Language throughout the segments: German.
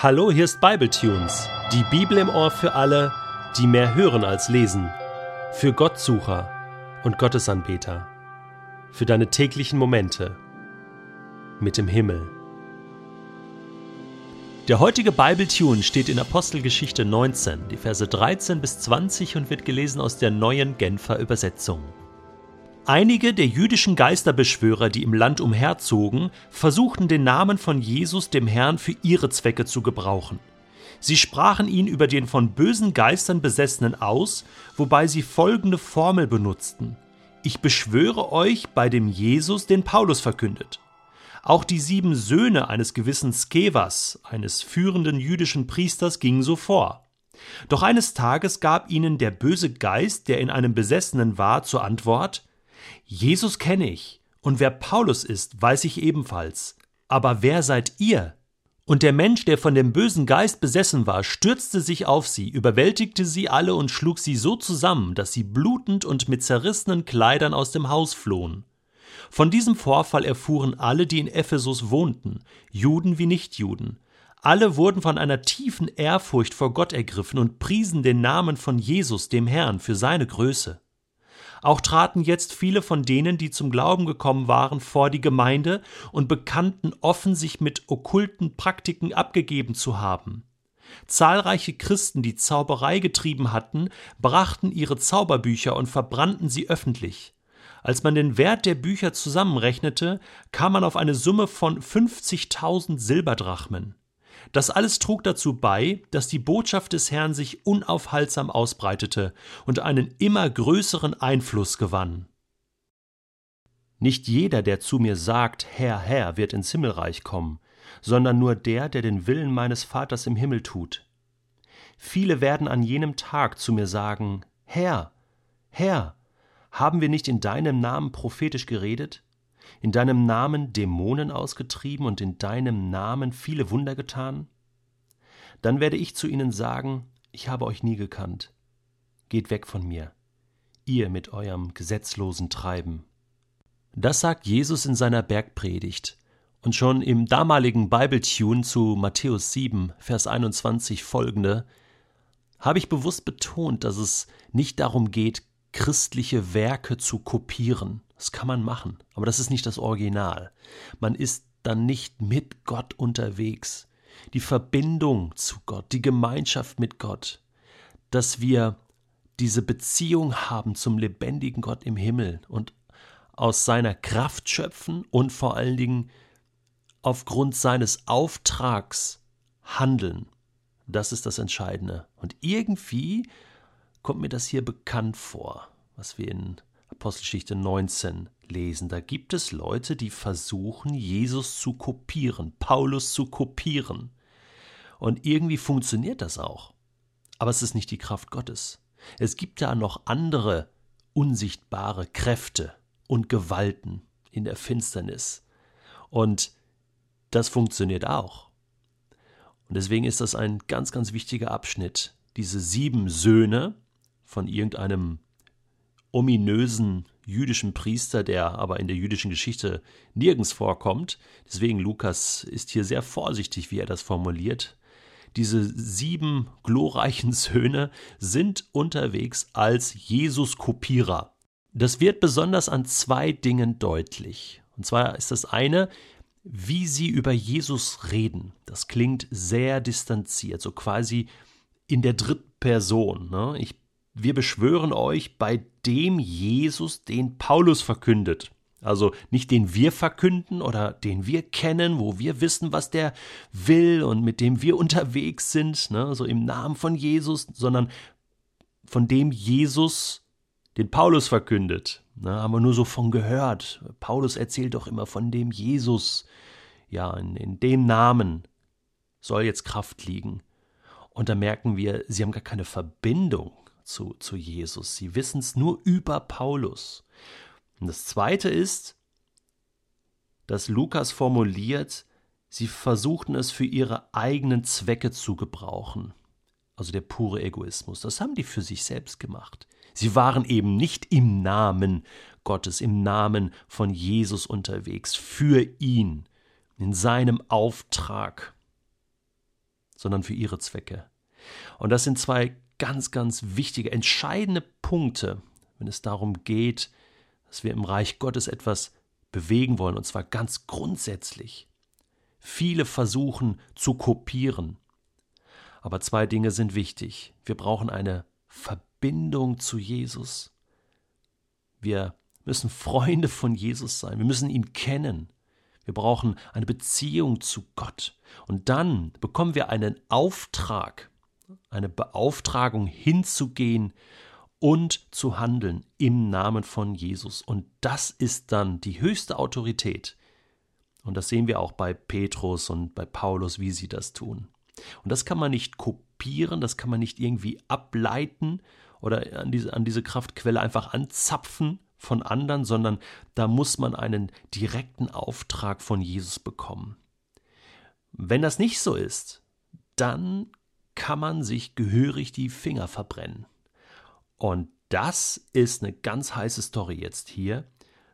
Hallo, hier ist Bibletunes, die Bibel im Ohr für alle, die mehr hören als lesen, für Gottsucher und Gottesanbeter, für deine täglichen Momente mit dem Himmel. Der heutige Bibletune steht in Apostelgeschichte 19, die Verse 13 bis 20 und wird gelesen aus der neuen Genfer Übersetzung. Einige der jüdischen Geisterbeschwörer, die im Land umherzogen, versuchten den Namen von Jesus dem Herrn für ihre Zwecke zu gebrauchen. Sie sprachen ihn über den von bösen Geistern besessenen aus, wobei sie folgende Formel benutzten. Ich beschwöre euch bei dem Jesus, den Paulus verkündet. Auch die sieben Söhne eines gewissen Skevas, eines führenden jüdischen Priesters, gingen so vor. Doch eines Tages gab ihnen der böse Geist, der in einem Besessenen war, zur Antwort Jesus kenne ich, und wer Paulus ist, weiß ich ebenfalls. Aber wer seid ihr? Und der Mensch, der von dem bösen Geist besessen war, stürzte sich auf sie, überwältigte sie alle und schlug sie so zusammen, dass sie blutend und mit zerrissenen Kleidern aus dem Haus flohen. Von diesem Vorfall erfuhren alle, die in Ephesus wohnten, Juden wie Nichtjuden. Alle wurden von einer tiefen Ehrfurcht vor Gott ergriffen und priesen den Namen von Jesus, dem Herrn, für seine Größe. Auch traten jetzt viele von denen, die zum Glauben gekommen waren, vor die Gemeinde und bekannten offen, sich mit okkulten Praktiken abgegeben zu haben. Zahlreiche Christen, die Zauberei getrieben hatten, brachten ihre Zauberbücher und verbrannten sie öffentlich. Als man den Wert der Bücher zusammenrechnete, kam man auf eine Summe von 50.000 Silberdrachmen. Das alles trug dazu bei, dass die Botschaft des Herrn sich unaufhaltsam ausbreitete und einen immer größeren Einfluss gewann. Nicht jeder, der zu mir sagt, Herr, Herr, wird ins Himmelreich kommen, sondern nur der, der den Willen meines Vaters im Himmel tut. Viele werden an jenem Tag zu mir sagen, Herr, Herr, haben wir nicht in deinem Namen prophetisch geredet? In deinem Namen Dämonen ausgetrieben und in deinem Namen viele Wunder getan? Dann werde ich zu ihnen sagen, ich habe euch nie gekannt. Geht weg von mir, ihr mit eurem gesetzlosen Treiben. Das sagt Jesus in seiner Bergpredigt. Und schon im damaligen Bibletune zu Matthäus 7, Vers 21 folgende, habe ich bewusst betont, dass es nicht darum geht, christliche Werke zu kopieren. Das kann man machen, aber das ist nicht das Original. Man ist dann nicht mit Gott unterwegs. Die Verbindung zu Gott, die Gemeinschaft mit Gott, dass wir diese Beziehung haben zum lebendigen Gott im Himmel und aus seiner Kraft schöpfen und vor allen Dingen aufgrund seines Auftrags handeln. Das ist das Entscheidende. Und irgendwie kommt mir das hier bekannt vor, was wir in Apostelgeschichte 19 lesen. Da gibt es Leute, die versuchen, Jesus zu kopieren, Paulus zu kopieren. Und irgendwie funktioniert das auch. Aber es ist nicht die Kraft Gottes. Es gibt da noch andere unsichtbare Kräfte und Gewalten in der Finsternis. Und das funktioniert auch. Und deswegen ist das ein ganz, ganz wichtiger Abschnitt. Diese sieben Söhne von irgendeinem ominösen jüdischen Priester, der aber in der jüdischen Geschichte nirgends vorkommt. Deswegen Lukas ist hier sehr vorsichtig, wie er das formuliert. Diese sieben glorreichen Söhne sind unterwegs als Jesus-Kopierer. Das wird besonders an zwei Dingen deutlich. Und zwar ist das eine, wie sie über Jesus reden. Das klingt sehr distanziert, so quasi in der dritten Person. Ne? Ich wir beschwören euch bei dem Jesus, den Paulus verkündet. Also nicht den wir verkünden oder den wir kennen, wo wir wissen, was der will und mit dem wir unterwegs sind, ne, so im Namen von Jesus, sondern von dem Jesus, den Paulus verkündet. Ne, haben wir nur so von gehört. Paulus erzählt doch immer von dem Jesus. Ja, in, in dem Namen soll jetzt Kraft liegen. Und da merken wir, sie haben gar keine Verbindung zu, zu Jesus. Sie wissen es nur über Paulus. Und das Zweite ist, dass Lukas formuliert, sie versuchten es für ihre eigenen Zwecke zu gebrauchen. Also der pure Egoismus. Das haben die für sich selbst gemacht. Sie waren eben nicht im Namen Gottes, im Namen von Jesus unterwegs, für ihn, in seinem Auftrag, sondern für ihre Zwecke. Und das sind zwei ganz, ganz wichtige, entscheidende Punkte, wenn es darum geht, dass wir im Reich Gottes etwas bewegen wollen, und zwar ganz grundsätzlich. Viele versuchen zu kopieren. Aber zwei Dinge sind wichtig. Wir brauchen eine Verbindung zu Jesus. Wir müssen Freunde von Jesus sein. Wir müssen ihn kennen. Wir brauchen eine Beziehung zu Gott. Und dann bekommen wir einen Auftrag, eine Beauftragung hinzugehen und zu handeln im Namen von Jesus. Und das ist dann die höchste Autorität. Und das sehen wir auch bei Petrus und bei Paulus, wie sie das tun. Und das kann man nicht kopieren, das kann man nicht irgendwie ableiten oder an diese, an diese Kraftquelle einfach anzapfen von anderen, sondern da muss man einen direkten Auftrag von Jesus bekommen. Wenn das nicht so ist, dann kann man sich gehörig die Finger verbrennen. Und das ist eine ganz heiße Story jetzt hier.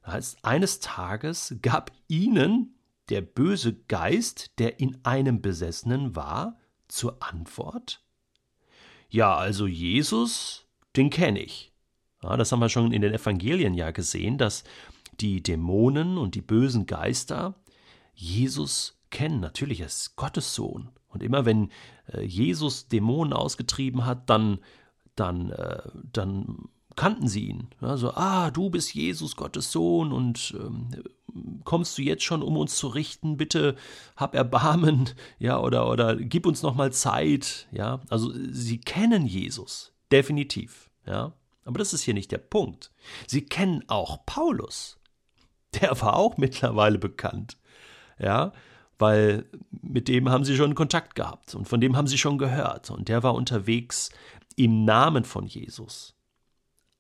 Das heißt, eines Tages gab ihnen der böse Geist, der in einem Besessenen war, zur Antwort? Ja, also Jesus, den kenne ich. Ja, das haben wir schon in den Evangelien ja gesehen, dass die Dämonen und die bösen Geister Jesus kennen. Natürlich, ist Gottes Sohn. Und immer wenn äh, Jesus Dämonen ausgetrieben hat, dann, dann, äh, dann kannten sie ihn. Also, ah, du bist Jesus, Gottes Sohn, und ähm, kommst du jetzt schon, um uns zu richten? Bitte hab Erbarmen, ja, oder, oder gib uns noch mal Zeit, ja. Also, sie kennen Jesus, definitiv, ja. Aber das ist hier nicht der Punkt. Sie kennen auch Paulus. Der war auch mittlerweile bekannt, ja, weil mit dem haben sie schon Kontakt gehabt und von dem haben sie schon gehört und der war unterwegs im Namen von Jesus.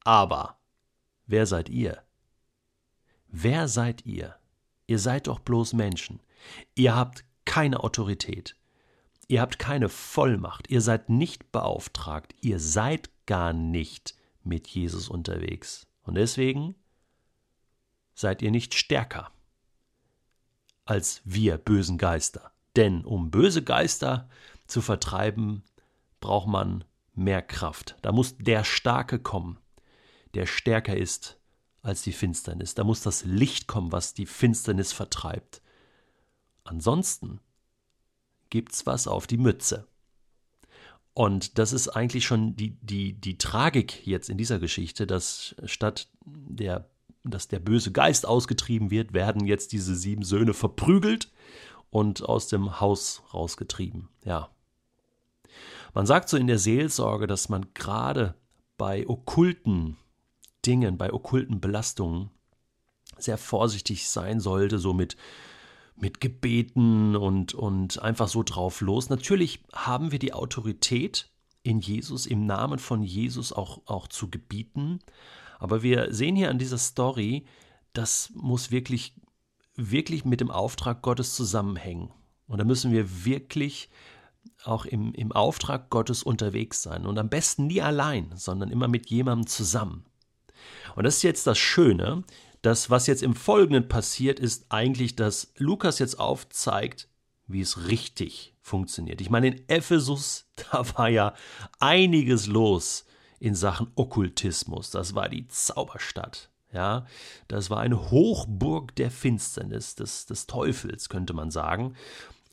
Aber wer seid ihr? Wer seid ihr? Ihr seid doch bloß Menschen. Ihr habt keine Autorität. Ihr habt keine Vollmacht. Ihr seid nicht beauftragt. Ihr seid gar nicht mit Jesus unterwegs. Und deswegen seid ihr nicht stärker als wir bösen Geister. Denn um böse Geister zu vertreiben, braucht man mehr Kraft. Da muss der Starke kommen der stärker ist als die Finsternis. Da muss das Licht kommen, was die Finsternis vertreibt. Ansonsten gibt's was auf die Mütze. Und das ist eigentlich schon die, die, die Tragik jetzt in dieser Geschichte, dass statt der, dass der böse Geist ausgetrieben wird, werden jetzt diese sieben Söhne verprügelt und aus dem Haus rausgetrieben. Ja. Man sagt so in der Seelsorge, dass man gerade bei okkulten Dingen, bei okkulten Belastungen sehr vorsichtig sein sollte, so mit, mit Gebeten und, und einfach so drauf los. Natürlich haben wir die Autorität in Jesus, im Namen von Jesus auch, auch zu gebieten. Aber wir sehen hier an dieser Story, das muss wirklich, wirklich mit dem Auftrag Gottes zusammenhängen. Und da müssen wir wirklich auch im, im Auftrag Gottes unterwegs sein. Und am besten nie allein, sondern immer mit jemandem zusammen. Und das ist jetzt das Schöne, dass was jetzt im Folgenden passiert, ist eigentlich, dass Lukas jetzt aufzeigt, wie es richtig funktioniert. Ich meine, in Ephesus, da war ja einiges los in Sachen Okkultismus. Das war die Zauberstadt. Ja, das war eine Hochburg der Finsternis, des, des Teufels, könnte man sagen.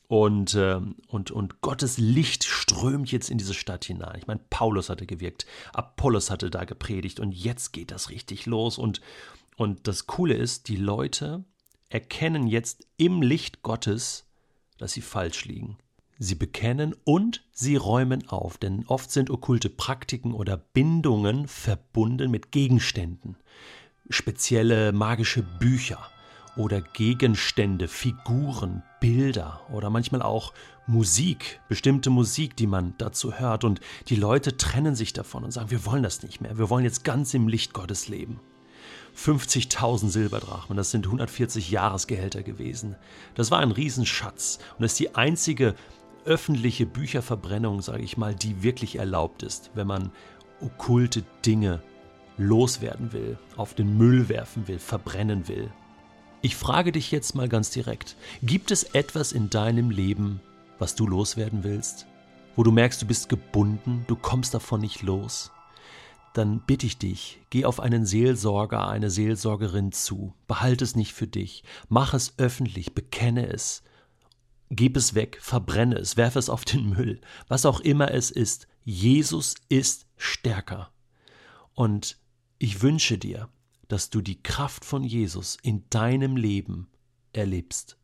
Und, äh, und, und Gottes Licht strömt jetzt in diese Stadt hinein. Ich meine, Paulus hatte gewirkt, Apollos hatte da gepredigt und jetzt geht das richtig los. Und, und das Coole ist, die Leute erkennen jetzt im Licht Gottes, dass sie falsch liegen. Sie bekennen und sie räumen auf, denn oft sind okkulte Praktiken oder Bindungen verbunden mit Gegenständen, spezielle magische Bücher oder Gegenstände, Figuren, Bilder oder manchmal auch Musik, bestimmte Musik, die man dazu hört und die Leute trennen sich davon und sagen, wir wollen das nicht mehr, wir wollen jetzt ganz im Licht Gottes leben. 50.000 Silberdrachmen, das sind 140 Jahresgehälter gewesen. Das war ein Riesenschatz und ist die einzige öffentliche Bücherverbrennung, sage ich mal, die wirklich erlaubt ist, wenn man okkulte Dinge loswerden will, auf den Müll werfen will, verbrennen will. Ich frage dich jetzt mal ganz direkt, gibt es etwas in deinem Leben, was du loswerden willst? wo du merkst, du bist gebunden, du kommst davon nicht los, dann bitte ich dich, geh auf einen Seelsorger, eine Seelsorgerin zu, behalte es nicht für dich, mach es öffentlich, bekenne es, gib es weg, verbrenne es, werfe es auf den Müll, was auch immer es ist. Jesus ist stärker. Und ich wünsche dir, dass du die Kraft von Jesus in deinem Leben erlebst.